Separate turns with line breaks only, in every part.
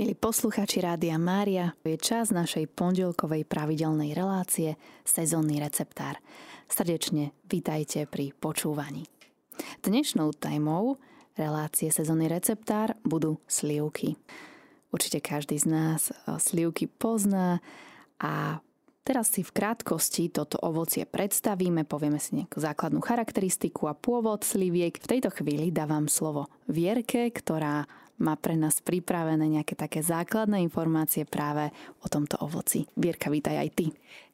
Milí posluchači Rádia Mária, je čas našej pondelkovej pravidelnej relácie Sezónny receptár. Srdečne vítajte pri počúvaní. Dnešnou témou relácie Sezónny receptár budú slivky. Určite každý z nás eh, slivky pozná a Teraz si v krátkosti toto ovocie predstavíme, povieme si nejakú základnú charakteristiku a pôvod sliviek. V tejto chvíli dávam slovo Vierke, ktorá má pre nás pripravené nejaké také základné informácie práve o tomto ovoci. Vierka, vítaj aj ty.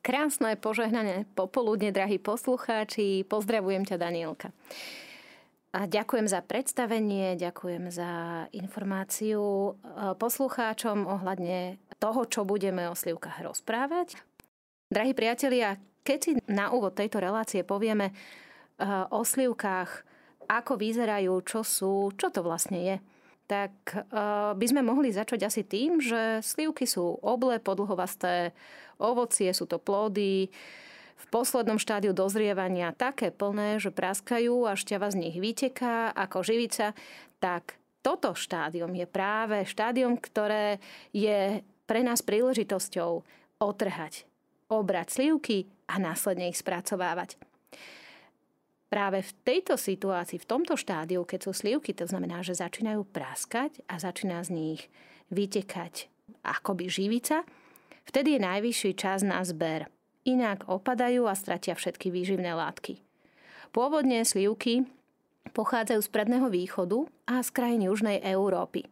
Krásne požehnané popoludne, drahí poslucháči. Pozdravujem ťa, Danielka. A ďakujem za predstavenie, ďakujem za informáciu e, poslucháčom ohľadne toho, čo budeme o slivkách rozprávať. Drahí priatelia, keď si na úvod tejto relácie povieme e, o slivkách, ako vyzerajú, čo sú, čo to vlastne je, tak uh, by sme mohli začať asi tým, že slivky sú oble, podlhovasté ovocie, sú to plody, v poslednom štádiu dozrievania také plné, že praskajú a šťava z nich vyteká ako živica, tak toto štádium je práve štádium, ktoré je pre nás príležitosťou otrhať, obrať slivky a následne ich spracovávať práve v tejto situácii, v tomto štádiu, keď sú slivky, to znamená, že začínajú praskať a začína z nich vytekať akoby živica, vtedy je najvyšší čas na zber. Inak opadajú a stratia všetky výživné látky. Pôvodne slivky pochádzajú z predného východu a z krajín južnej Európy.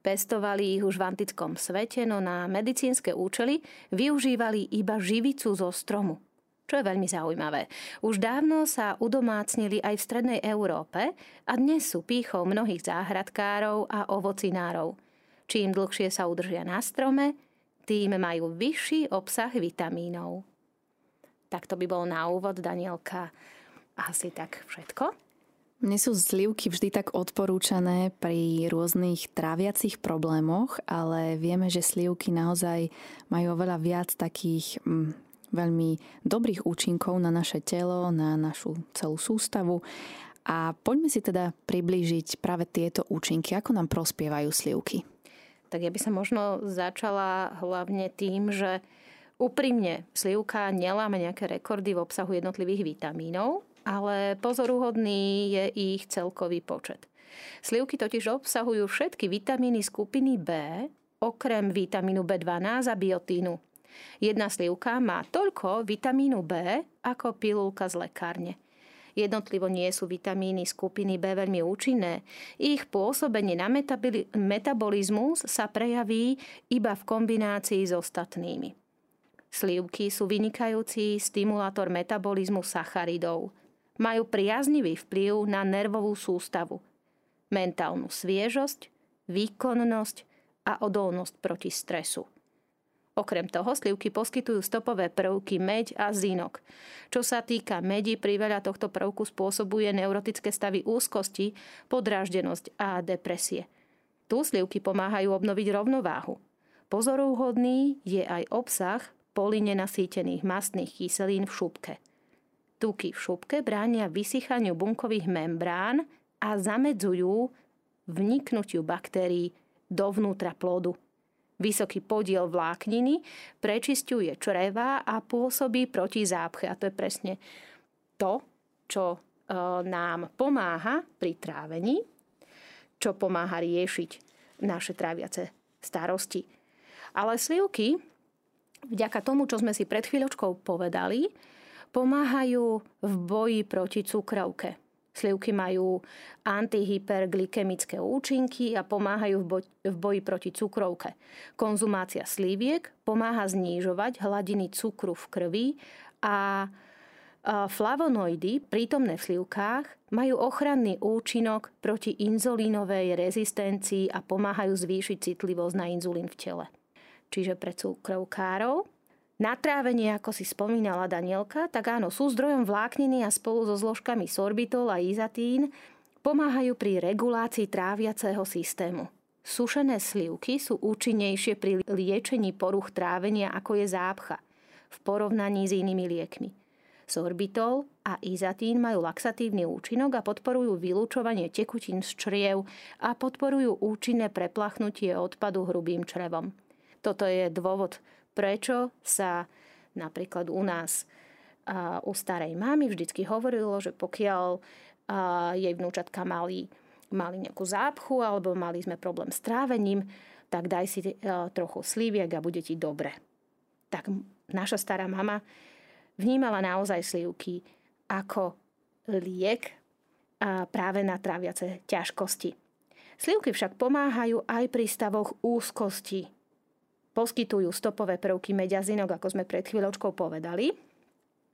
Pestovali ich už v antickom svete, no na medicínske účely využívali iba živicu zo stromu čo je veľmi zaujímavé. Už dávno sa udomácnili aj v strednej Európe a dnes sú pýchou mnohých záhradkárov a ovocinárov. Čím dlhšie sa udržia na strome, tým majú vyšší obsah vitamínov. Tak to by bolo na úvod, Danielka. Asi tak všetko.
Mne sú slivky vždy tak odporúčané pri rôznych tráviacich problémoch, ale vieme, že slivky naozaj majú oveľa viac takých mm, veľmi dobrých účinkov na naše telo, na našu celú sústavu. A poďme si teda priblížiť práve tieto účinky, ako nám prospievajú slivky.
Tak ja by som možno začala hlavne tým, že úprimne slivka neláme nejaké rekordy v obsahu jednotlivých vitamínov, ale pozoruhodný je ich celkový počet. Slivky totiž obsahujú všetky vitamíny skupiny B, okrem vitamínu B12 a biotínu. Jedna slivka má toľko vitamínu B ako pilulka z lekárne. Jednotlivo nie sú vitamíny skupiny B veľmi účinné. Ich pôsobenie na metabolizmus sa prejaví iba v kombinácii s ostatnými. Slivky sú vynikajúci stimulátor metabolizmu sacharidov. Majú priaznivý vplyv na nervovú sústavu, mentálnu sviežosť, výkonnosť a odolnosť proti stresu. Okrem toho slivky poskytujú stopové prvky meď a zinok. Čo sa týka medi, priveľa tohto prvku spôsobuje neurotické stavy úzkosti, podráždenosť a depresie. Tu slivky pomáhajú obnoviť rovnováhu. Pozorúhodný je aj obsah polinenasýtených mastných kyselín v šupke. Tuky v šupke bránia vysychaniu bunkových membrán a zamedzujú vniknutiu baktérií dovnútra plodu. Vysoký podiel vlákniny prečistuje čreva a pôsobí proti zápche. A to je presne to, čo e, nám pomáha pri trávení, čo pomáha riešiť naše tráviace starosti. Ale slivky, vďaka tomu, čo sme si pred chvíľočkou povedali, pomáhajú v boji proti cukrovke. Slivky majú antihyperglykemické účinky a pomáhajú v, boj, v boji proti cukrovke. Konzumácia sliviek pomáha znižovať hladiny cukru v krvi a flavonoidy prítomné v slivkách majú ochranný účinok proti inzulínovej rezistencii a pomáhajú zvýšiť citlivosť na inzulín v tele. Čiže pre cukrovkárov Natrávenie, ako si spomínala Danielka, tak áno, sú zdrojom vlákniny a spolu so zložkami sorbitol a izatín pomáhajú pri regulácii tráviaceho systému. Sušené slivky sú účinnejšie pri liečení poruch trávenia, ako je zápcha, v porovnaní s inými liekmi. Sorbitol a izatín majú laxatívny účinok a podporujú vylúčovanie tekutín z čriev a podporujú účinné preplachnutie odpadu hrubým črevom. Toto je dôvod, prečo sa napríklad u nás u starej mamy vždycky hovorilo, že pokiaľ jej vnúčatka mali, mali nejakú zápchu alebo mali sme problém s trávením, tak daj si trochu slíviek a bude ti dobre. Tak naša stará mama vnímala naozaj slivky ako liek práve na tráviace ťažkosti. Slivky však pomáhajú aj pri stavoch úzkosti. Poskytujú stopové prvky mediazinok, ako sme pred chvíľočkou povedali.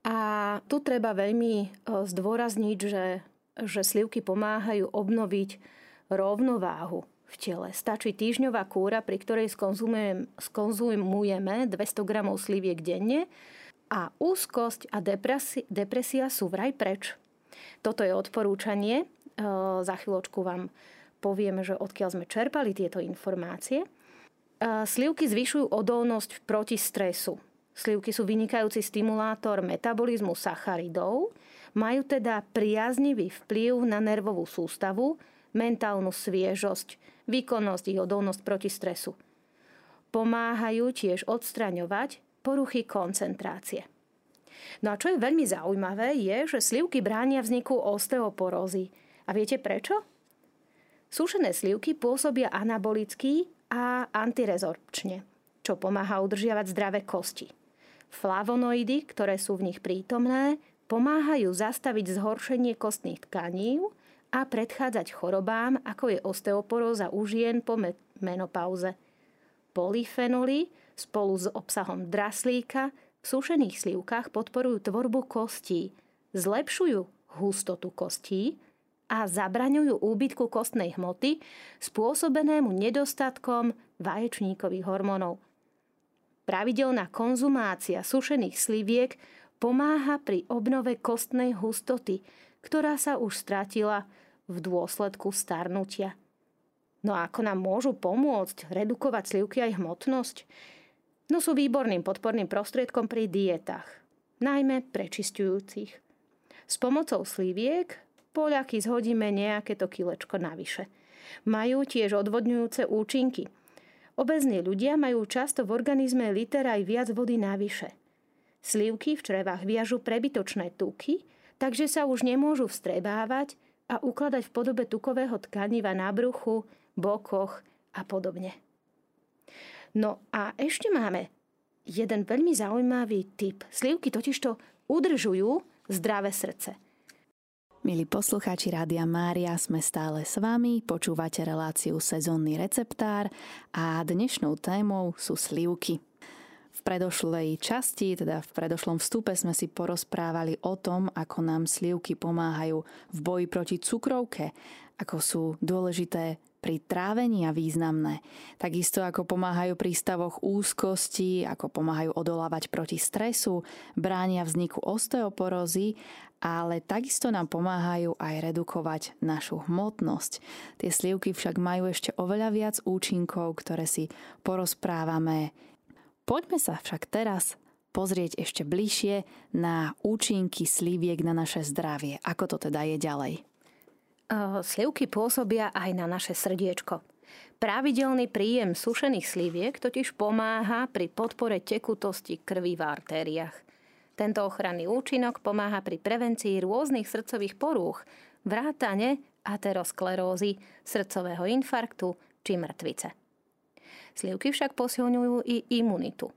A tu treba veľmi e, zdôrazniť, že, že slivky pomáhajú obnoviť rovnováhu v tele. Stačí týždňová kúra, pri ktorej skonzumujeme 200 gramov sliviek denne a úzkosť a depresia, depresia sú vraj preč. Toto je odporúčanie. E, za chvíľočku vám povieme, že odkiaľ sme čerpali tieto informácie. E, slivky zvyšujú odolnosť proti stresu. Slivky sú vynikajúci stimulátor metabolizmu sacharidov, majú teda priaznivý vplyv na nervovú sústavu, mentálnu sviežosť, výkonnosť i odolnosť proti stresu. Pomáhajú tiež odstraňovať poruchy koncentrácie. No a čo je veľmi zaujímavé, je, že slivky bránia vzniku osteoporózy. A viete prečo? Sušené slivky pôsobia anabolicky a antirezorpčne, čo pomáha udržiavať zdravé kosti. Flavonoidy, ktoré sú v nich prítomné, pomáhajú zastaviť zhoršenie kostných tkaní a predchádzať chorobám, ako je osteoporóza u žien po menopauze. Polyfenoly spolu s obsahom draslíka v sušených slivkách podporujú tvorbu kostí, zlepšujú hustotu kostí a zabraňujú úbytku kostnej hmoty spôsobenému nedostatkom vaječníkových hormónov. Pravidelná konzumácia sušených sliviek pomáha pri obnove kostnej hustoty, ktorá sa už stratila v dôsledku starnutia. No a ako nám môžu pomôcť redukovať slivky aj hmotnosť? no sú výborným podporným prostriedkom pri dietách, najmä prečistujúcich. S pomocou sliviek Poliaky zhodíme nejaké to kilečko navyše. Majú tiež odvodňujúce účinky. Obezní ľudia majú často v organizme liter aj viac vody navyše. Slivky v črevách viažu prebytočné tuky, takže sa už nemôžu vstrebávať a ukladať v podobe tukového tkaniva na bruchu, bokoch a podobne. No a ešte máme jeden veľmi zaujímavý typ. Slivky totižto udržujú zdravé srdce.
Milí poslucháči Rádia Mária, sme stále s vami, počúvate reláciu Sezónny receptár a dnešnou témou sú slivky. V predošlej časti, teda v predošlom vstupe sme si porozprávali o tom, ako nám slivky pomáhajú v boji proti cukrovke, ako sú dôležité pri trávení a významné. Takisto ako pomáhajú pri stavoch úzkosti, ako pomáhajú odolávať proti stresu, bránia vzniku osteoporózy, ale takisto nám pomáhajú aj redukovať našu hmotnosť. Tie slivky však majú ešte oveľa viac účinkov, ktoré si porozprávame. Poďme sa však teraz pozrieť ešte bližšie na účinky sliviek na naše zdravie. Ako to teda je ďalej?
Slivky pôsobia aj na naše srdiečko. Pravidelný príjem sušených sliviek totiž pomáha pri podpore tekutosti krvi v artériách. Tento ochranný účinok pomáha pri prevencii rôznych srdcových porúch, vrátane aterosklerózy, srdcového infarktu či mŕtvice. Slivky však posilňujú i imunitu.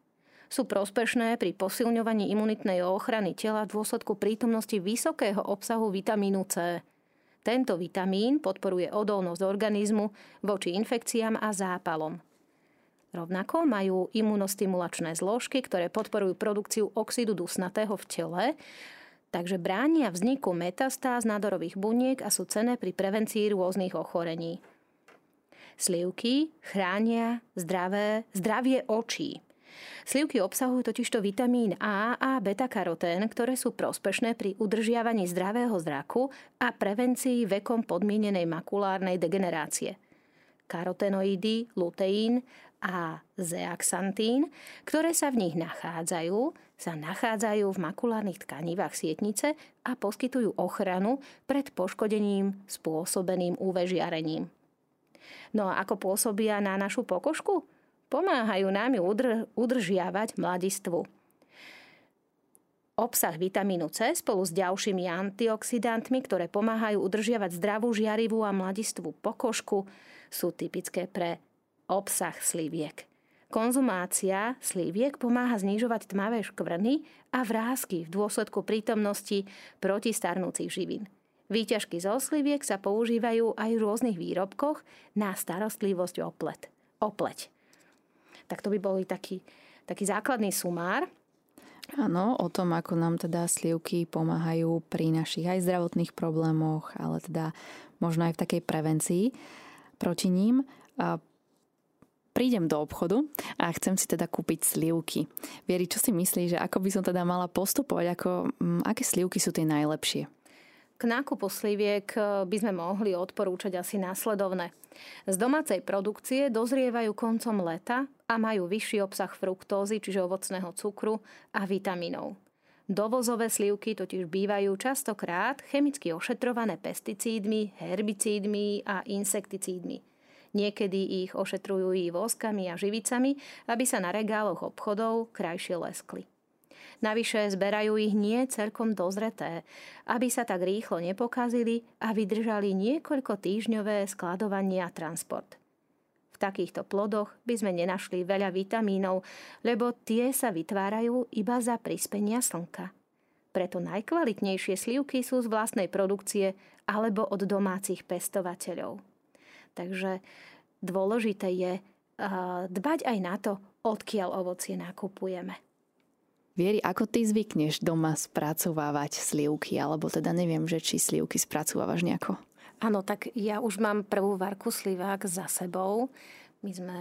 Sú prospešné pri posilňovaní imunitnej ochrany tela v dôsledku prítomnosti vysokého obsahu vitamínu C – tento vitamín podporuje odolnosť organizmu voči infekciám a zápalom. Rovnako majú imunostimulačné zložky, ktoré podporujú produkciu oxidu dusnatého v tele, takže bránia vzniku metastáz nádorových buniek a sú cené pri prevencii rôznych ochorení. Slivky chránia zdravé, zdravie očí. Slivky obsahujú totižto vitamín A a beta-karotén, ktoré sú prospešné pri udržiavaní zdravého zraku a prevencii vekom podmienenej makulárnej degenerácie. Karotenoidy, luteín a zeaxantín, ktoré sa v nich nachádzajú, sa nachádzajú v makulárnych tkanivách sietnice a poskytujú ochranu pred poškodením spôsobeným UV žiarením. No a ako pôsobia na našu pokožku? Pomáhajú nám ju udr- udržiavať mladistvu. Obsah vitamínu C spolu s ďalšími antioxidantmi, ktoré pomáhajú udržiavať zdravú, žiarivú a mladistvú pokožku, sú typické pre obsah sliviek. Konzumácia sliviek pomáha znižovať tmavé škvrny a vrázky v dôsledku prítomnosti protistarnúcich živín. Výťažky zo sliviek sa používajú aj v rôznych výrobkoch na starostlivosť o, plet. Tak to by bol taký, taký základný sumár
Áno, o tom, ako nám teda slivky pomáhajú pri našich aj zdravotných problémoch, ale teda možno aj v takej prevencii proti ním. A prídem do obchodu a chcem si teda kúpiť slivky. Vieri, čo si myslíš, že ako by som teda mala postupovať, ako, m, aké slivky sú tie najlepšie?
K nákupu sliviek eh, by sme mohli odporúčať asi následovné. Z domácej produkcie dozrievajú koncom leta a majú vyšší obsah fruktózy, čiže ovocného cukru a vitamínov. Dovozové slivky totiž bývajú častokrát chemicky ošetrované pesticídmi, herbicídmi a insekticídmi. Niekedy ich ošetrujú i voskami a živicami, aby sa na regáloch obchodov krajšie leskli. Navyše zberajú ich nie celkom dozreté, aby sa tak rýchlo nepokazili a vydržali niekoľko týždňové skladovanie a transport. Takýchto plodoch by sme nenašli veľa vitamínov, lebo tie sa vytvárajú iba za prispenia slnka. Preto najkvalitnejšie slivky sú z vlastnej produkcie alebo od domácich pestovateľov. Takže dôležité je dbať aj na to, odkiaľ ovocie nakupujeme.
Vieri, ako ty zvykneš doma spracovávať slivky, alebo teda neviem, že či slivky spracovávaš nejako?
Áno, tak ja už mám prvú varku slivák za sebou. My sme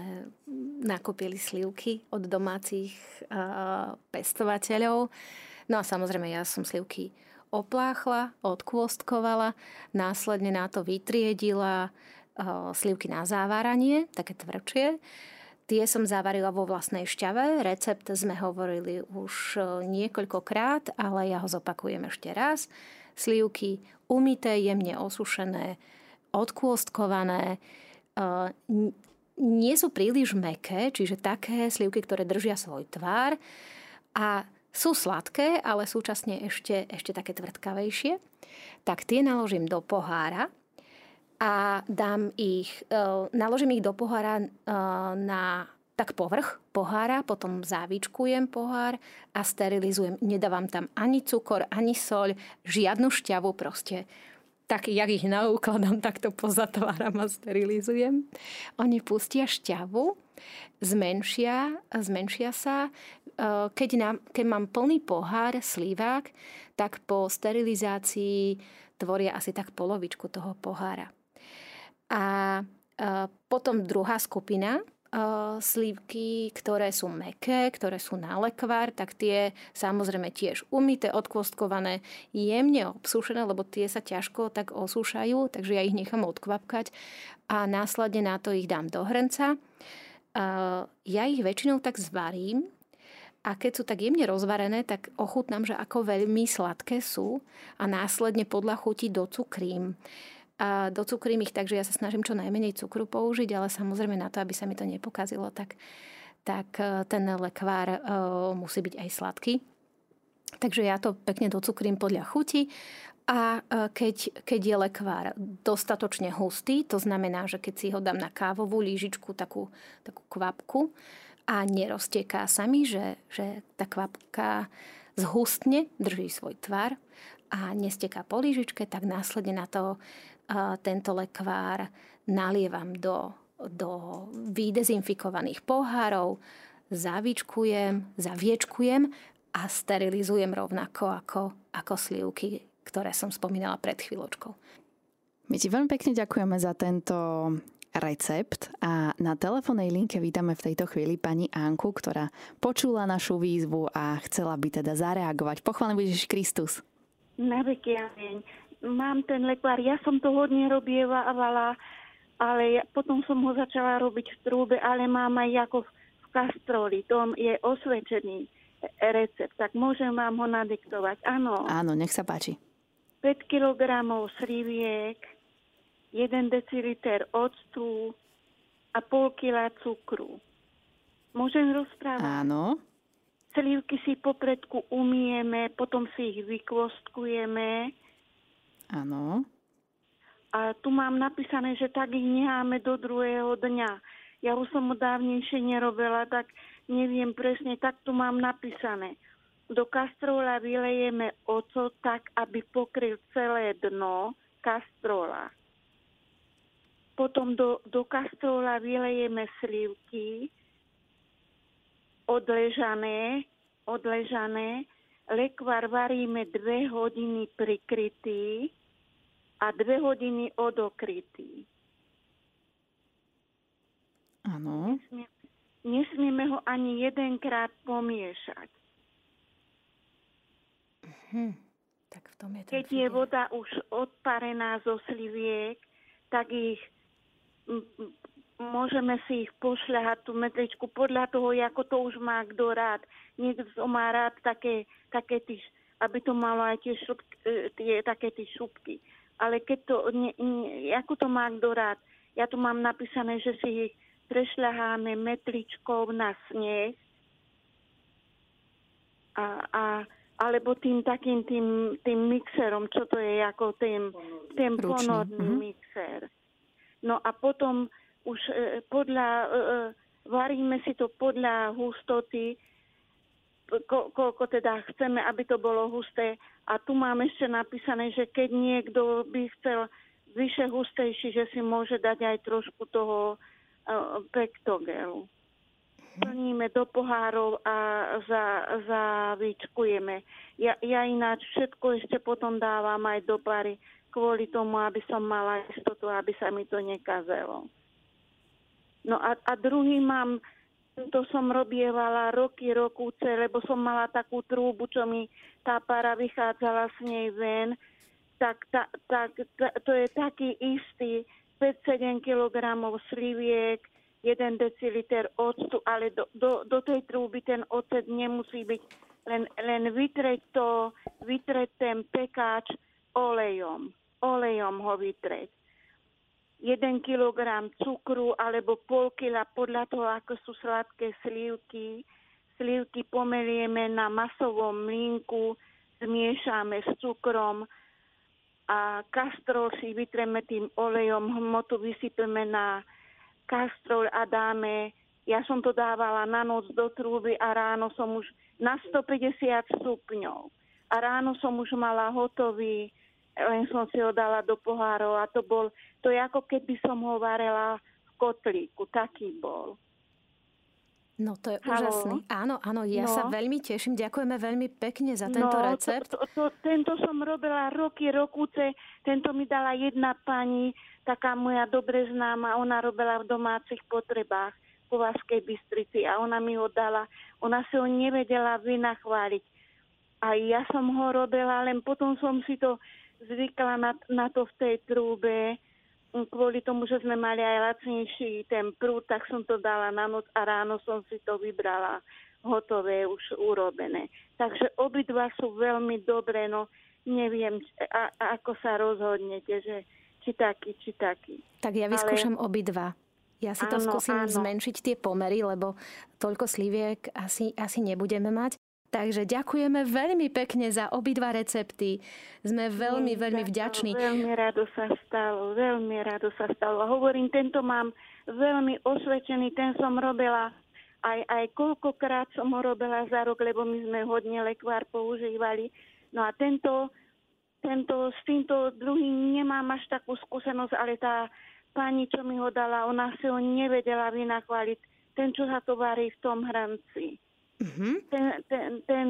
nakúpili slivky od domácich uh, pestovateľov. No a samozrejme, ja som slivky opláchla, odkôstkovala, následne na to vytriedila uh, slivky na záváranie, také tvrdšie. Tie som zavarila vo vlastnej šťave. Recept sme hovorili už e, niekoľkokrát, ale ja ho zopakujem ešte raz. Slivky umité, jemne osušené, odkôstkované, e, nie sú príliš meké, čiže také slivky, ktoré držia svoj tvár a sú sladké, ale súčasne ešte, ešte také tvrdkavejšie. Tak tie naložím do pohára a dám ich, e, naložím ich do pohára e, na tak povrch pohára, potom závičkujem pohár a sterilizujem. Nedávam tam ani cukor, ani soľ, žiadnu šťavu proste. Tak, jak ich naukladám, tak to pozatváram a sterilizujem. Oni pustia šťavu, zmenšia, zmenšia sa. E, keď, nám, keď mám plný pohár, slívák, tak po sterilizácii tvoria asi tak polovičku toho pohára. A potom druhá skupina slívky, ktoré sú meké, ktoré sú na lekvár, tak tie samozrejme tiež umité, odkvostkované, jemne obsúšené, lebo tie sa ťažko tak osúšajú, takže ja ich nechám odkvapkať a následne na to ich dám do hrnca. Ja ich väčšinou tak zvarím, a keď sú tak jemne rozvarené, tak ochutnám, že ako veľmi sladké sú a následne podľa chuti docukrím a docukrím ich tak, že ja sa snažím čo najmenej cukru použiť, ale samozrejme na to, aby sa mi to nepokazilo, tak, tak e, ten lekvár uh, musí byť aj sladký. Takže ja to pekne docukrím podľa chuti a e, keď, keď je lekvár dostatočne hustý, to znamená, že keď si ho dám na kávovú lížičku, takú, takú kvapku a nerozteká sa mi, že, že tá kvapka zhustne, drží svoj tvar a nesteká po lížičke, tak následne na to tento lekvár nalievam do, do vydezinfikovaných pohárov, zavičkujem, zaviečkujem a sterilizujem rovnako ako, ako slivky, ktoré som spomínala pred chvíľočkou.
My ti veľmi pekne ďakujeme za tento recept a na telefónnej linke vítame v tejto chvíli pani Anku, ktorá počula našu výzvu a chcela by teda zareagovať. Pochválený budeš Kristus.
Na veky, amen mám ten lekvár, ja som to hodne robievala, ale ja, potom som ho začala robiť v trúbe, ale mám aj ako v, v kastroli. To je osvedčený recept, tak môžem vám ho nadiktovať. Áno.
Áno, nech sa páči.
5 kg sliviek, 1 deciliter octu a pol kila cukru. Môžem rozprávať?
Áno.
Slivky si popredku umieme, potom si ich vykvostkujeme.
Áno.
A tu mám napísané, že tak ich necháme do druhého dňa. Ja už som ho dávnejšie nerobila, tak neviem presne, tak tu mám napísané. Do kastrola vylejeme oco tak, aby pokryl celé dno kastrola. Potom do, do kastrola vylejeme slivky, odležané, odležané. Lekvar varíme dve hodiny prikrytý a dve hodiny odokrytý.
Áno.
Nesmie, nesmieme ho ani jedenkrát pomiešať.
Hm. Tak v tom je
Keď je voda už odparená zo sliviek, tak ich môžeme si ich pošľahať tú metričku podľa toho, ako to už má kto rád. Niekto má rád také, také tí, aby to malo aj tie, šupky, e, tie také tie šupky. Ale keď to, ne, ne, ako to má kto rád. Ja tu mám napísané, že si ich prešľaháme metričkou na sneh a, a alebo tým takým tým, tým mixerom, čo to je, ako ten, ten ponorný mm-hmm. mixer. No a potom už e, podľa, e, e, varíme si to podľa hustoty, ko, koľko teda chceme, aby to bolo husté. A tu mám ešte napísané, že keď niekto by chcel vyše hustejší, že si môže dať aj trošku toho uh, pektogelu. Plníme do pohárov a za, zavíčkujeme. Ja, ja ináč všetko ešte potom dávam aj do pary kvôli tomu, aby som mala istotu, aby sa mi to nekazelo. No a, a druhý mám, to som robievala roky, rokúce, lebo som mala takú trúbu, čo mi tá para vychádzala s nej ven, tak, ta, tak ta, to je taký istý 5-7 kg sliviek, 1 deciliter octu, ale do, do, do tej trúby ten ocet nemusí byť, len, len vytreť to, vytreť ten pekáč olejom. Olejom ho vytreť 1 kg cukru alebo pol kila podľa toho, ako sú sladké slívky. Slívky pomelieme na masovom mlínku, zmiešame s cukrom a kastrol si vytreme tým olejom, hmotu vysypeme na kastrol a dáme, ja som to dávala na noc do trúby a ráno som už na 150 stupňov. A ráno som už mala hotový len som si ho dala do pohárov a to bol, to je ako keby som ho varela v kotlíku, taký bol.
No to je Halo. úžasný. Áno, áno, ja no. sa veľmi teším. Ďakujeme veľmi pekne za tento
no,
recept.
To, to, to, tento som robila roky, rokúce. Tento mi dala jedna pani, taká moja dobre známa. Ona robila v domácich potrebách po Vaskej Bystrici a ona mi ho dala. Ona si ho nevedela vynachváliť. A ja som ho robila, len potom som si to zvykla na, na to v tej trúbe, kvôli tomu, že sme mali aj lacnejší ten prúd, tak som to dala na noc a ráno som si to vybrala hotové, už urobené. Takže obidva sú veľmi dobré, no neviem, a, a ako sa rozhodnete, že či taký, či taký.
Tak ja vyskúšam Ale... obidva. Ja si to áno, skúsim áno. zmenšiť tie pomery, lebo toľko sliviek asi, asi nebudeme mať. Takže ďakujeme veľmi pekne za obidva recepty. Sme veľmi, veľmi vďační.
Veľmi rado sa stalo, veľmi rado sa stalo. Hovorím, tento mám veľmi osvedčený, ten som robila aj, aj koľkokrát som ho robila za rok, lebo my sme hodne lekvár používali. No a tento, tento, s týmto druhým nemám až takú skúsenosť, ale tá pani, čo mi ho dala, ona si ho nevedela vynachváliť. Ten, čo sa to varí v tom hranci. Mm-hmm. Ten, ten, ten,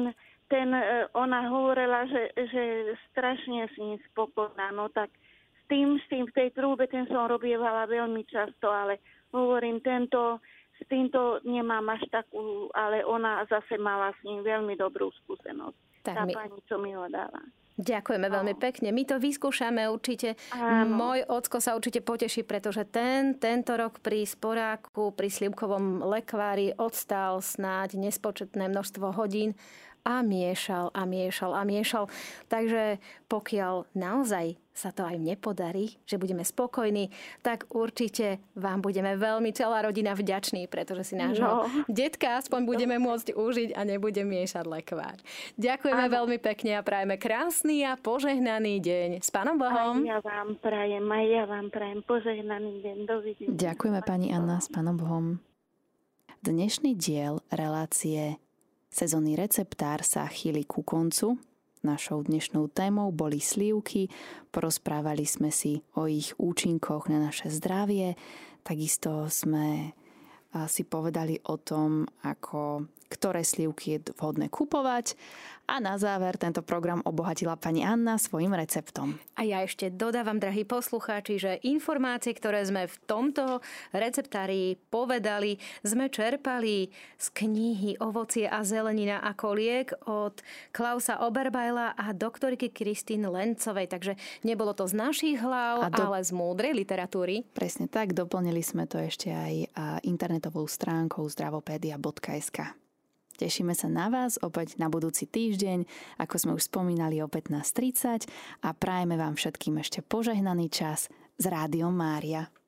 ten, e, ona hovorila, že, že strašne s ním spokojná, no tak s tým, s tým v tej trúbe, ten som robievala veľmi často, ale hovorím, tento, s týmto nemám až takú, ale ona zase mala s ním veľmi dobrú skúsenosť. Tak tá my... pani, čo mi ho dala.
Ďakujeme veľmi pekne. My to vyskúšame určite. Áno. Môj ocko sa určite poteší, pretože ten tento rok pri sporáku, pri slivkovom lekvári odstal snáď nespočetné množstvo hodín a miešal a miešal a miešal. Takže pokiaľ naozaj sa to aj nepodarí, že budeme spokojní, tak určite vám budeme veľmi celá rodina vďační, pretože si nášho no. detka aspoň budeme môcť užiť a nebude miešať lekvár. Ďakujeme ano. veľmi pekne a prajeme krásny a požehnaný deň. S Pánom Bohom.
Aj ja vám prajem, aj ja vám prajem požehnaný deň. Dovidenia.
Ďakujeme pani Anna s Pánom Bohom. Dnešný diel relácie Sezónny receptár sa chýli ku koncu. Našou dnešnou témou boli slívky, porozprávali sme si o ich účinkoch na naše zdravie, takisto sme si povedali o tom, ako ktoré slivky je vhodné kupovať. A na záver tento program obohatila pani Anna svojim receptom.
A ja ešte dodávam, drahí poslucháči, že informácie, ktoré sme v tomto receptári povedali, sme čerpali z knihy Ovocie a zelenina ako liek od Klausa Oberbajla a doktoriky Kristín Lencovej. Takže nebolo to z našich hlav, do... ale z múdrej literatúry.
Presne tak, doplnili sme to ešte aj internetovou stránkou zdravopédia.sk. Tešíme sa na vás opäť na budúci týždeň, ako sme už spomínali o 15.30 a prajeme vám všetkým ešte požehnaný čas z Rádiom Mária.